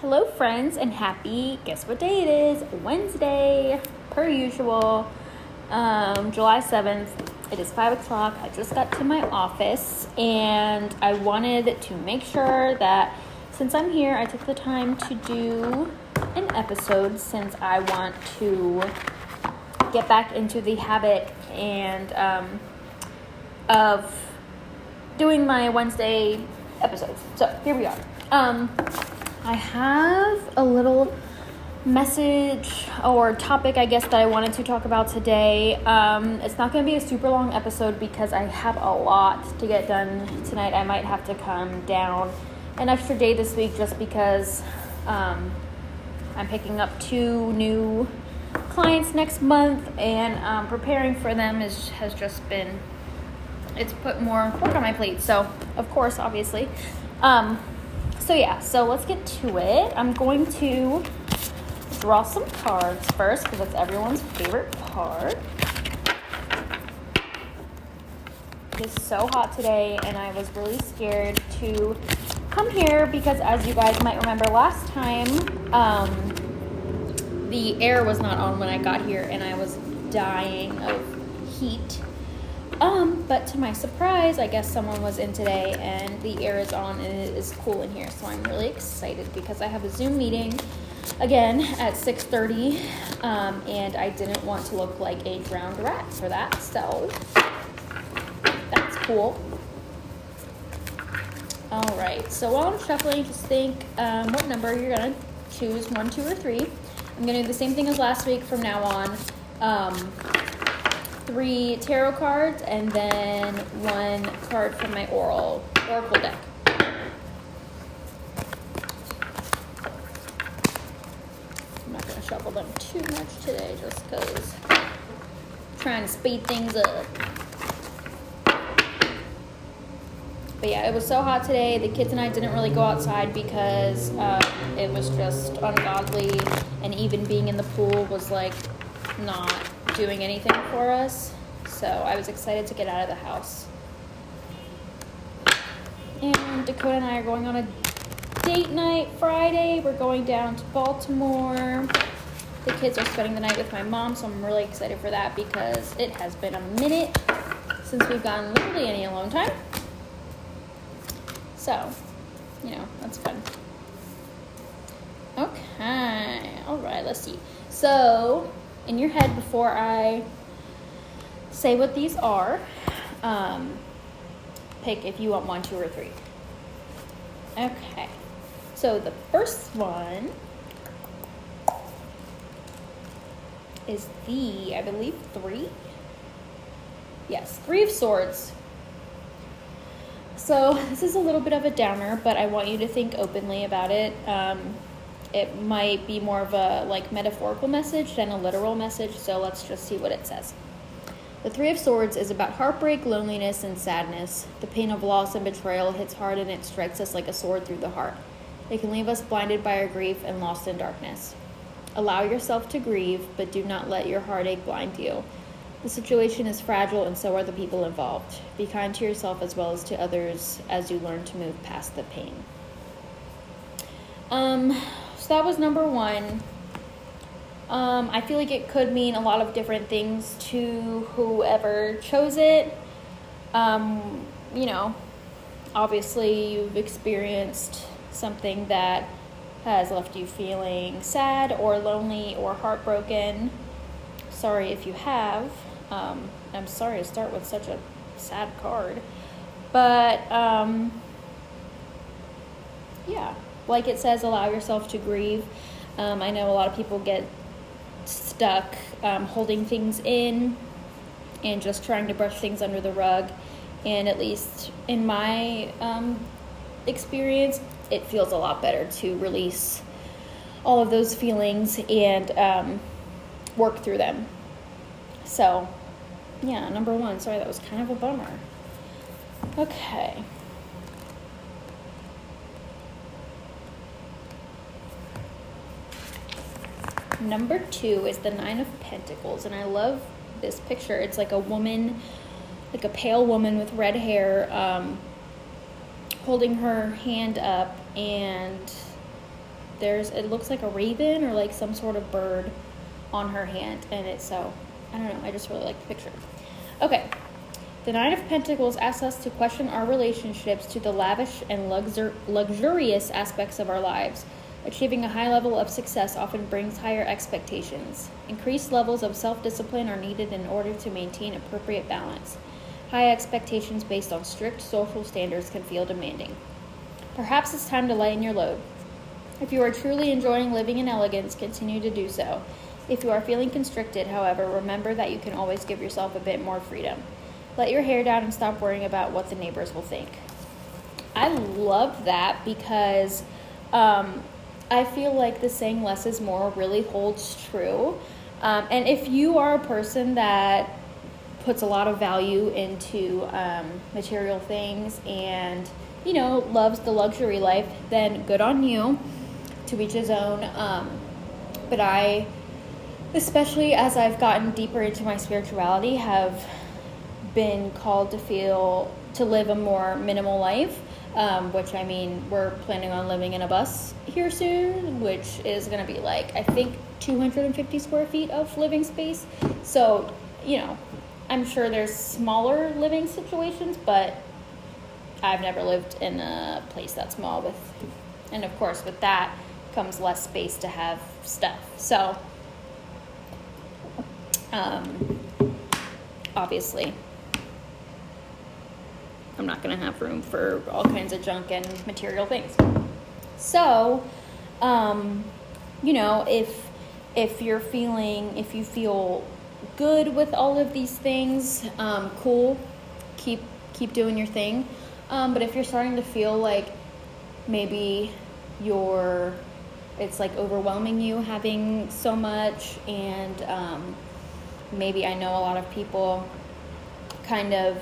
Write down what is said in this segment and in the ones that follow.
Hello, friends, and happy. Guess what day it is? Wednesday, per usual, um, July 7th. It is 5 o'clock. I just got to my office and I wanted to make sure that since I'm here, I took the time to do an episode since I want to get back into the habit and um, of doing my Wednesday episodes. So here we are. Um, I have a little message or topic, I guess, that I wanted to talk about today. Um, it's not going to be a super long episode because I have a lot to get done tonight. I might have to come down an extra day this week just because um, I'm picking up two new clients next month and um, preparing for them is, has just been it's put more work on my plate so of course obviously um, so yeah, so let's get to it. I'm going to draw some cards first because that's everyone's favorite part. It's so hot today and I was really scared to come here because as you guys might remember last time, um, the air was not on when I got here and I was dying of heat um, but to my surprise, I guess someone was in today and the air is on and it is cool in here. So I'm really excited because I have a Zoom meeting again at 6:30, um, and I didn't want to look like a drowned rat for that. So that's cool. All right. So while I'm shuffling, just think um, what number you're gonna choose, one, two, or three. I'm gonna do the same thing as last week from now on. Um, three tarot cards and then one card from my oral oracle deck. I'm not going to shuffle them too much today just because trying to speed things up. But yeah, it was so hot today. The kids and I didn't really go outside because uh, it was just ungodly, and even being in the pool was like not doing anything for us. So I was excited to get out of the house. And Dakota and I are going on a date night Friday. We're going down to Baltimore. The kids are spending the night with my mom, so I'm really excited for that because it has been a minute since we've gotten literally any alone time. So, you know, that's fun. Okay, all right, let's see. So, in your head before I say what these are. Um, pick if you want one, two, or three. Okay. So the first one is the, I believe, three. Yes, three of swords. So this is a little bit of a downer, but I want you to think openly about it. Um, it might be more of a like metaphorical message than a literal message. So let's just see what it says. The Three of Swords is about heartbreak, loneliness, and sadness. The pain of loss and betrayal hits hard and it strikes us like a sword through the heart. It can leave us blinded by our grief and lost in darkness. Allow yourself to grieve, but do not let your heartache blind you. The situation is fragile, and so are the people involved. Be kind to yourself as well as to others as you learn to move past the pain. Um, so that was number one. Um, I feel like it could mean a lot of different things to whoever chose it. Um, you know, obviously, you've experienced something that has left you feeling sad or lonely or heartbroken. Sorry if you have. Um, I'm sorry to start with such a sad card. But, um, yeah, like it says, allow yourself to grieve. Um, I know a lot of people get stuck um, holding things in and just trying to brush things under the rug. And at least in my um, experience, it feels a lot better to release all of those feelings and um, work through them. So, yeah, number one. Sorry, that was kind of a bummer. Okay. Number two is the Nine of Pentacles, and I love this picture. It's like a woman, like a pale woman with red hair, um, holding her hand up, and there's it looks like a raven or like some sort of bird on her hand, and it's so I don't know. I just really like the picture. Okay, the Nine of Pentacles asks us to question our relationships to the lavish and luxur- luxurious aspects of our lives. Achieving a high level of success often brings higher expectations. Increased levels of self discipline are needed in order to maintain appropriate balance. High expectations based on strict social standards can feel demanding. Perhaps it's time to lighten your load. If you are truly enjoying living in elegance, continue to do so. If you are feeling constricted, however, remember that you can always give yourself a bit more freedom. Let your hair down and stop worrying about what the neighbors will think. I love that because um, I feel like the saying less is more really holds true. Um, and if you are a person that puts a lot of value into um, material things and you know loves the luxury life, then good on you. To each his own. Um, but I, especially as I've gotten deeper into my spirituality, have been called to feel to live a more minimal life. Um, which I mean, we're planning on living in a bus here soon, which is going to be like, I think, 250 square feet of living space. So, you know, I'm sure there's smaller living situations, but I've never lived in a place that small with, and of course, with that comes less space to have stuff. So, um, obviously, I'm not going to have room for all kinds of junk and material things. So, um, you know, if if you're feeling, if you feel good with all of these things, um, cool, keep keep doing your thing. Um, but if you're starting to feel like maybe you're, it's like overwhelming you having so much, and um, maybe I know a lot of people kind of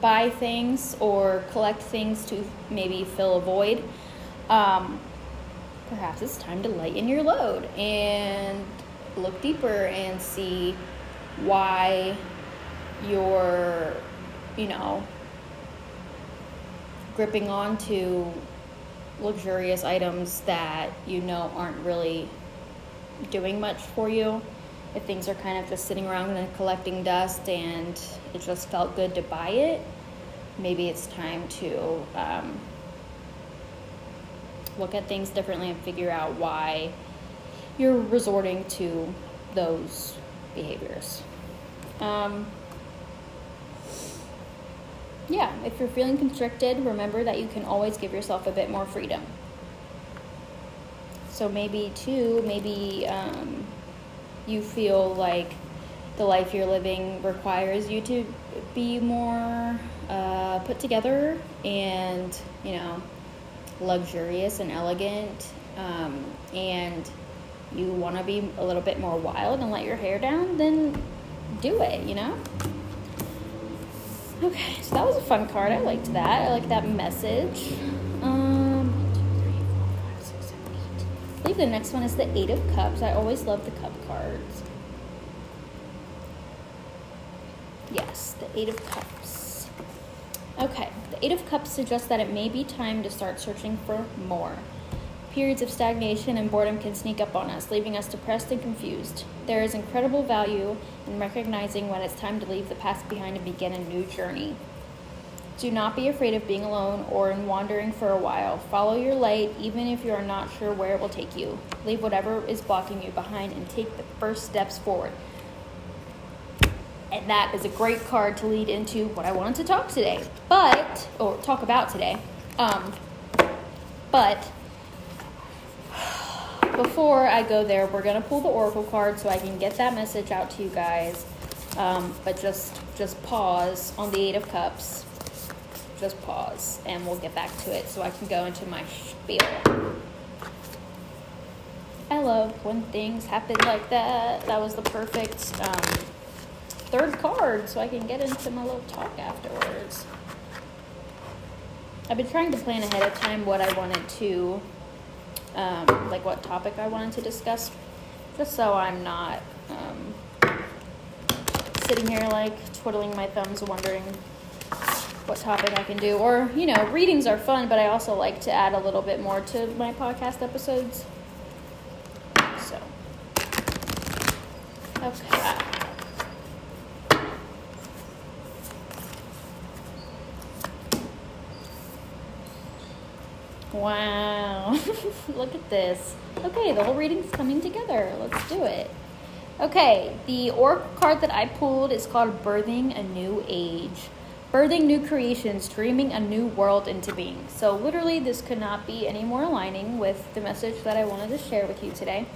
buy things or collect things to maybe fill a void, um, perhaps it's time to lighten your load and look deeper and see why you're, you know, gripping onto luxurious items that you know aren't really doing much for you if things are kind of just sitting around and collecting dust and it just felt good to buy it, maybe it's time to um, look at things differently and figure out why you're resorting to those behaviors. Um, yeah, if you're feeling constricted, remember that you can always give yourself a bit more freedom. So maybe, too, maybe um, you feel like the life you're living requires you to be more uh, put together and, you know, luxurious and elegant, um, and you want to be a little bit more wild and let your hair down, then do it, you know? Okay, so that was a fun card. I liked that. I like that message. Believe the next one is the Eight of Cups. I always love the cup cards. Yes, the Eight of Cups. Okay, the Eight of Cups suggests that it may be time to start searching for more. Periods of stagnation and boredom can sneak up on us, leaving us depressed and confused. There is incredible value in recognizing when it's time to leave the past behind and begin a new journey. Do not be afraid of being alone or in wandering for a while. Follow your light, even if you are not sure where it will take you. Leave whatever is blocking you behind and take the first steps forward. And that is a great card to lead into what I wanted to talk today, but or talk about today. Um, but before I go there, we're gonna pull the oracle card so I can get that message out to you guys. Um, but just just pause on the Eight of Cups. Just pause, and we'll get back to it so I can go into my spiel. I love when things happen like that. That was the perfect um, third card, so I can get into my little talk afterwards. I've been trying to plan ahead of time what I wanted to um, like what topic I wanted to discuss, just so I'm not um, sitting here like twiddling my thumbs, wondering what topic I can do. Or, you know, readings are fun, but I also like to add a little bit more to my podcast episodes. So, okay. Wow, look at this. Okay, the whole reading's coming together. Let's do it. Okay, the orc card that I pulled is called Birthing a New Age. Birthing new creations, dreaming a new world into being. So, literally, this could not be any more aligning with the message that I wanted to share with you today.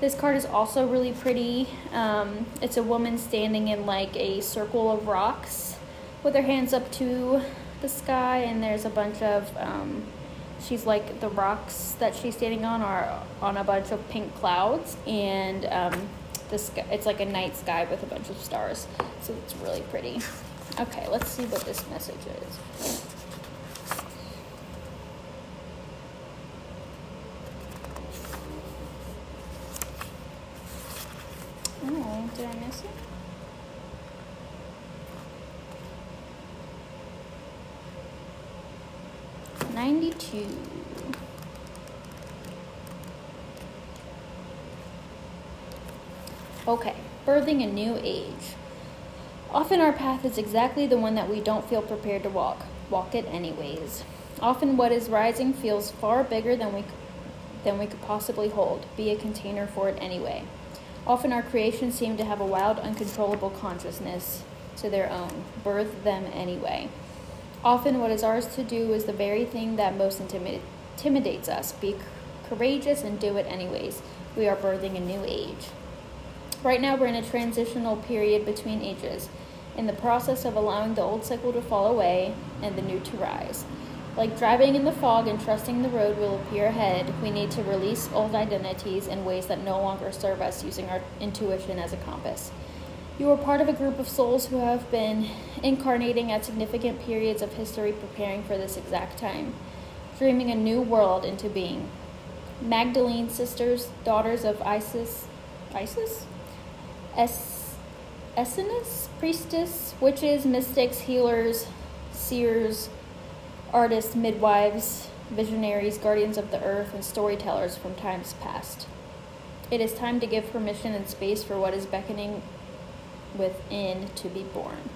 This card is also really pretty. Um, it's a woman standing in like a circle of rocks with her hands up to the sky, and there's a bunch of, um, she's like, the rocks that she's standing on are on a bunch of pink clouds, and um, the sky, it's like a night sky with a bunch of stars. So, it's really pretty. Okay, let's see what this message is. Oh, did I miss it? Ninety-two. Okay, birthing a new age. Often our path is exactly the one that we don't feel prepared to walk. Walk it anyways. Often what is rising feels far bigger than we than we could possibly hold. Be a container for it anyway. Often our creations seem to have a wild, uncontrollable consciousness to their own. Birth them anyway. Often what is ours to do is the very thing that most intimidates us. Be courageous and do it anyways. We are birthing a new age. Right now, we're in a transitional period between ages, in the process of allowing the old cycle to fall away and the new to rise. Like driving in the fog and trusting the road will appear ahead, we need to release old identities in ways that no longer serve us using our intuition as a compass. You are part of a group of souls who have been incarnating at significant periods of history preparing for this exact time, dreaming a new world into being. Magdalene sisters, daughters of Isis, Isis? Es- Essenes, priestess, witches, mystics, healers, seers, artists, midwives, visionaries, guardians of the earth, and storytellers from times past. It is time to give permission and space for what is beckoning within to be born.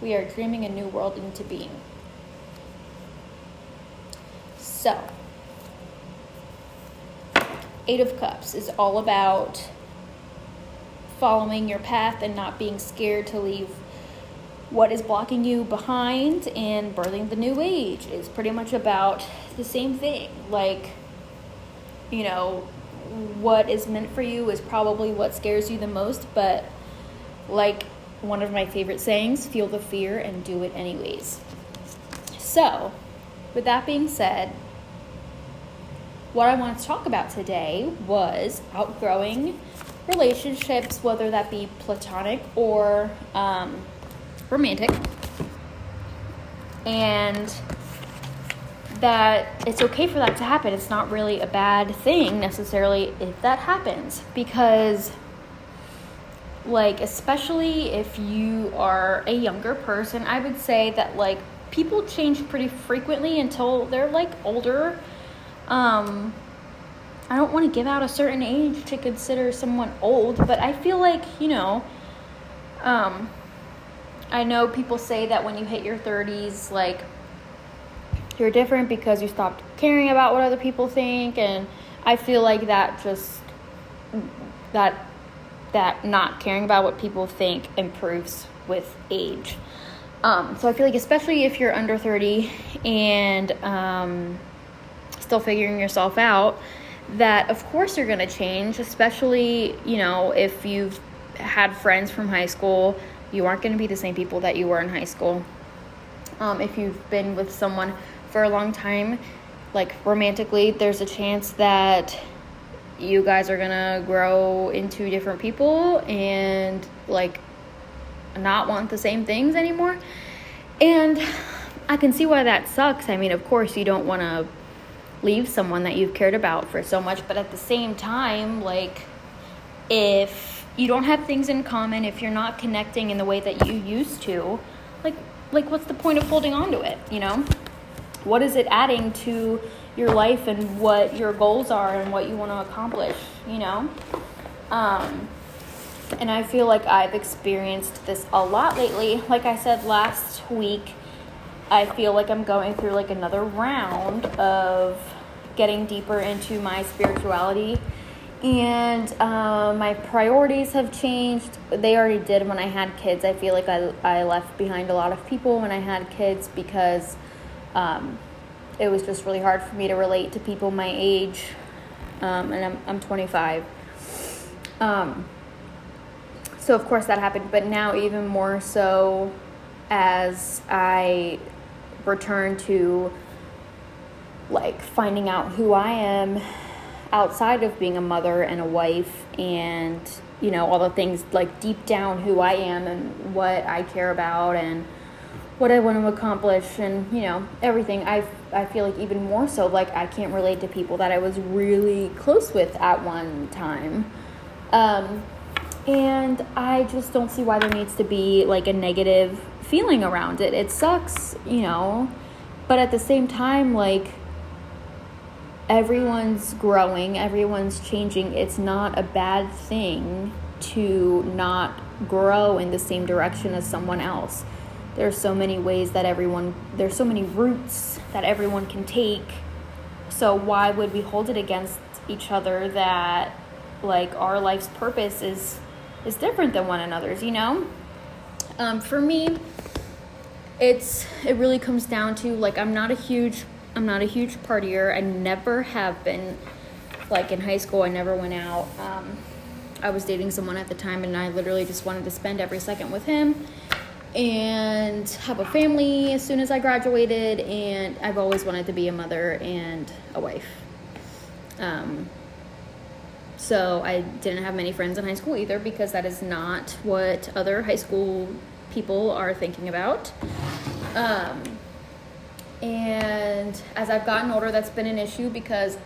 We are dreaming a new world into being. So, Eight of Cups is all about following your path and not being scared to leave what is blocking you behind and birthing the new age is pretty much about the same thing. Like, you know, what is meant for you is probably what scares you the most, but like one of my favorite sayings, feel the fear and do it anyways. So, with that being said, what I wanted to talk about today was outgrowing relationships, whether that be platonic or um, romantic, and that it's okay for that to happen. It's not really a bad thing necessarily if that happens because like especially if you are a younger person, I would say that like people change pretty frequently until they're like older. Um I don't want to give out a certain age to consider someone old, but I feel like, you know, um, I know people say that when you hit your 30s, like, you're different because you stopped caring about what other people think, and I feel like that just, that, that not caring about what people think improves with age. Um, so I feel like, especially if you're under 30 and um, still figuring yourself out, that of course you're going to change, especially, you know, if you've had friends from high school, you aren't going to be the same people that you were in high school. Um, if you've been with someone for a long time, like romantically, there's a chance that you guys are gonna grow into different people and like not want the same things anymore. And I can see why that sucks. I mean, of course, you don't want to leave someone that you've cared about for so much, but at the same time, like if you don't have things in common, if you're not connecting in the way that you used to, like like what's the point of holding on to it, you know? What is it adding to your life and what your goals are and what you want to accomplish, you know? Um and I feel like I've experienced this a lot lately. Like I said last week, I feel like I'm going through like another round of getting deeper into my spirituality. And um, my priorities have changed. They already did when I had kids. I feel like I, I left behind a lot of people when I had kids because um, it was just really hard for me to relate to people my age. Um, and I'm, I'm 25. Um, so, of course, that happened. But now, even more so as I return to like finding out who I am outside of being a mother and a wife and you know all the things like deep down who I am and what I care about and what I want to accomplish and you know everything. I I feel like even more so like I can't relate to people that I was really close with at one time. Um, and I just don't see why there needs to be like a negative feeling around it. It sucks you know but at the same time like everyone's growing, everyone's changing. It's not a bad thing to not grow in the same direction as someone else. There's so many ways that everyone, there's so many routes that everyone can take. So why would we hold it against each other that like our life's purpose is is different than one another's, you know? Um, for me, it's it really comes down to like I'm not a huge I'm not a huge partier. I never have been. Like in high school, I never went out. Um, I was dating someone at the time, and I literally just wanted to spend every second with him and have a family as soon as I graduated. And I've always wanted to be a mother and a wife. Um, so I didn't have many friends in high school either because that is not what other high school people are thinking about. Um, and as I've gotten older, that's been an issue because,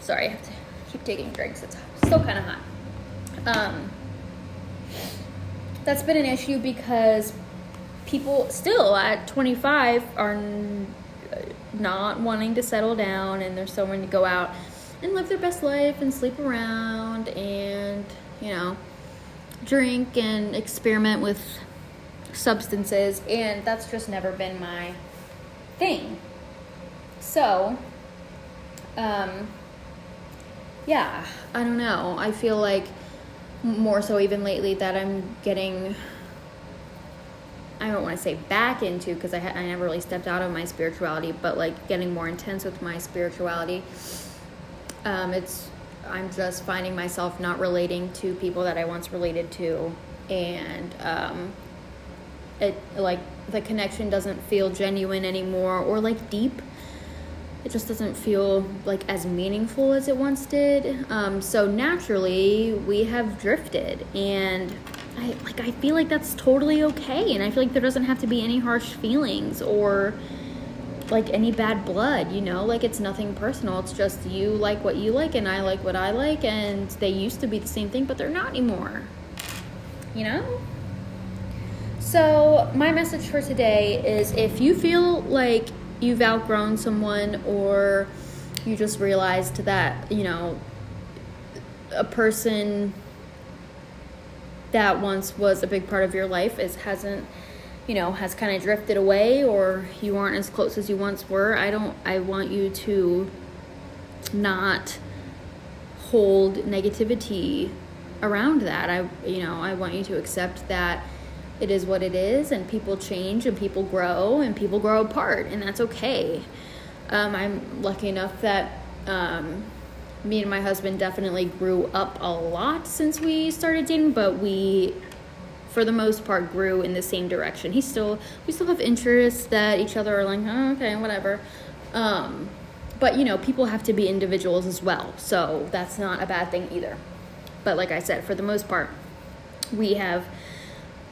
sorry, I have to keep taking drinks. It's still kind of hot. Um, that's been an issue because people still at 25 are not wanting to settle down and they're still wanting to go out and live their best life and sleep around and, you know, drink and experiment with substances, and that's just never been my thing. So, um, yeah, I don't know. I feel like more so even lately that I'm getting. I don't want to say back into because I, ha- I never really stepped out of my spirituality, but like getting more intense with my spirituality. Um, it's I'm just finding myself not relating to people that I once related to, and um, it like the connection doesn't feel genuine anymore or like deep it just doesn't feel like as meaningful as it once did um, so naturally we have drifted and I like I feel like that's totally okay and I feel like there doesn't have to be any harsh feelings or like any bad blood, you know? Like it's nothing personal. It's just you like what you like and I like what I like and they used to be the same thing, but they're not anymore. You know? So, my message for today is if you feel like you've outgrown someone or you just realized that, you know, a person that once was a big part of your life is hasn't you know has kind of drifted away or you aren't as close as you once were i don't i want you to not hold negativity around that. I you know i want you to accept that it is what it is, and people change and people grow and people grow apart, and that's okay. Um, I'm lucky enough that um, me and my husband definitely grew up a lot since we started dating, but we, for the most part, grew in the same direction. He still, we still have interests that each other are like, oh, okay, whatever. Um, but you know, people have to be individuals as well, so that's not a bad thing either. But like I said, for the most part, we have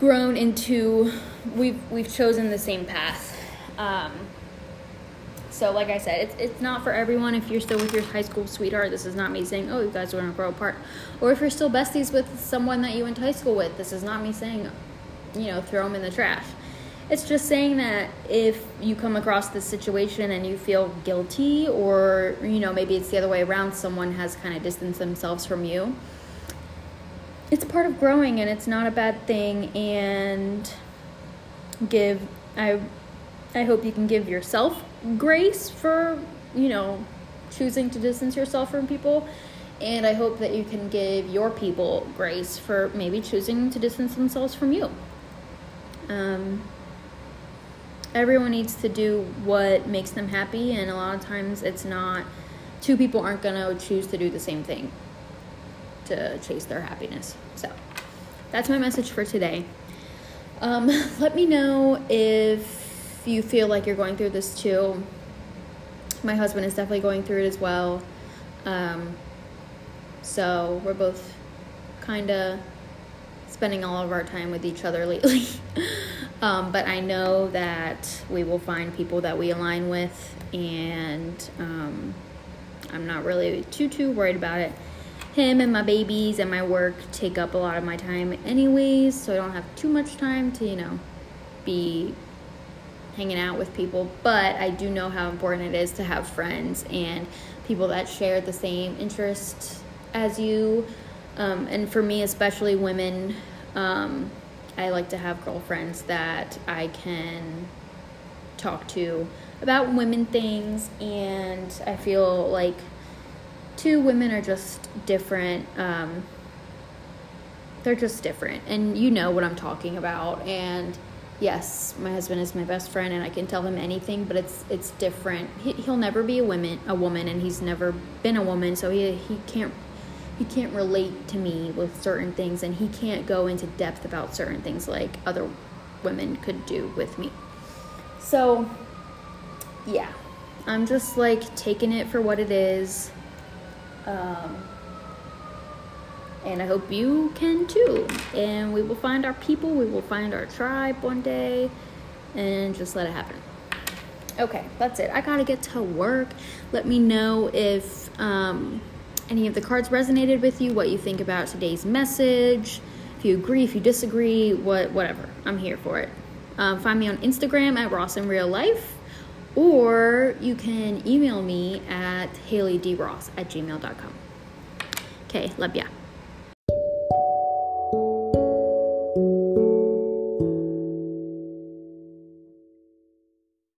grown into we've we've chosen the same path. Um, so, like I said, it's it's not for everyone. If you're still with your high school sweetheart, this is not me saying, "Oh, you guys are gonna grow apart." Or if you're still besties with someone that you went to high school with, this is not me saying, you know, throw them in the trash. It's just saying that if you come across this situation and you feel guilty, or you know, maybe it's the other way around, someone has kind of distanced themselves from you it's part of growing and it's not a bad thing and give I I hope you can give yourself grace for, you know, choosing to distance yourself from people and I hope that you can give your people grace for maybe choosing to distance themselves from you. Um, everyone needs to do what makes them happy, and a lot of times it's not, two people aren't going to choose to do the same thing to chase their happiness. So that's my message for today. Um, let me know if you feel like you're going through this too. My husband is definitely going through it as well. Um, so we're both kind of spending all of our time with each other lately. um, but I know that we will find people that we align with, and um, I'm not really too too worried about it. Him and my babies and my work take up a lot of my time, anyways, so I don't have too much time to you know be hanging out with people. But I do know how important it is to have friends and people that share the same interests as you. Um, and for me, especially women, um, I like to have girlfriends that I can talk to about women things. And I feel like two women are just different. Um, they're just different. And you know what I'm talking about. And yes, my husband is my best friend, and I can tell him anything, but it's it's different. He, will never be a woman, a woman, and he's never been a woman, so he he can't he can't relate to me with certain things and he can't go into depth about certain things like other women could do with me. So, yeah, I'm just like taking it for what it is. Um, and I hope you can too. And we will find our people, we will find our tribe one day, and just let it happen. Okay, that's it. I gotta get to work. Let me know if um, any of the cards resonated with you, what you think about today's message, if you agree, if you disagree, what whatever. I'm here for it. Um, find me on Instagram at Ross in Real Life, or you can email me at HaleyDRoss at gmail.com. Okay, love ya.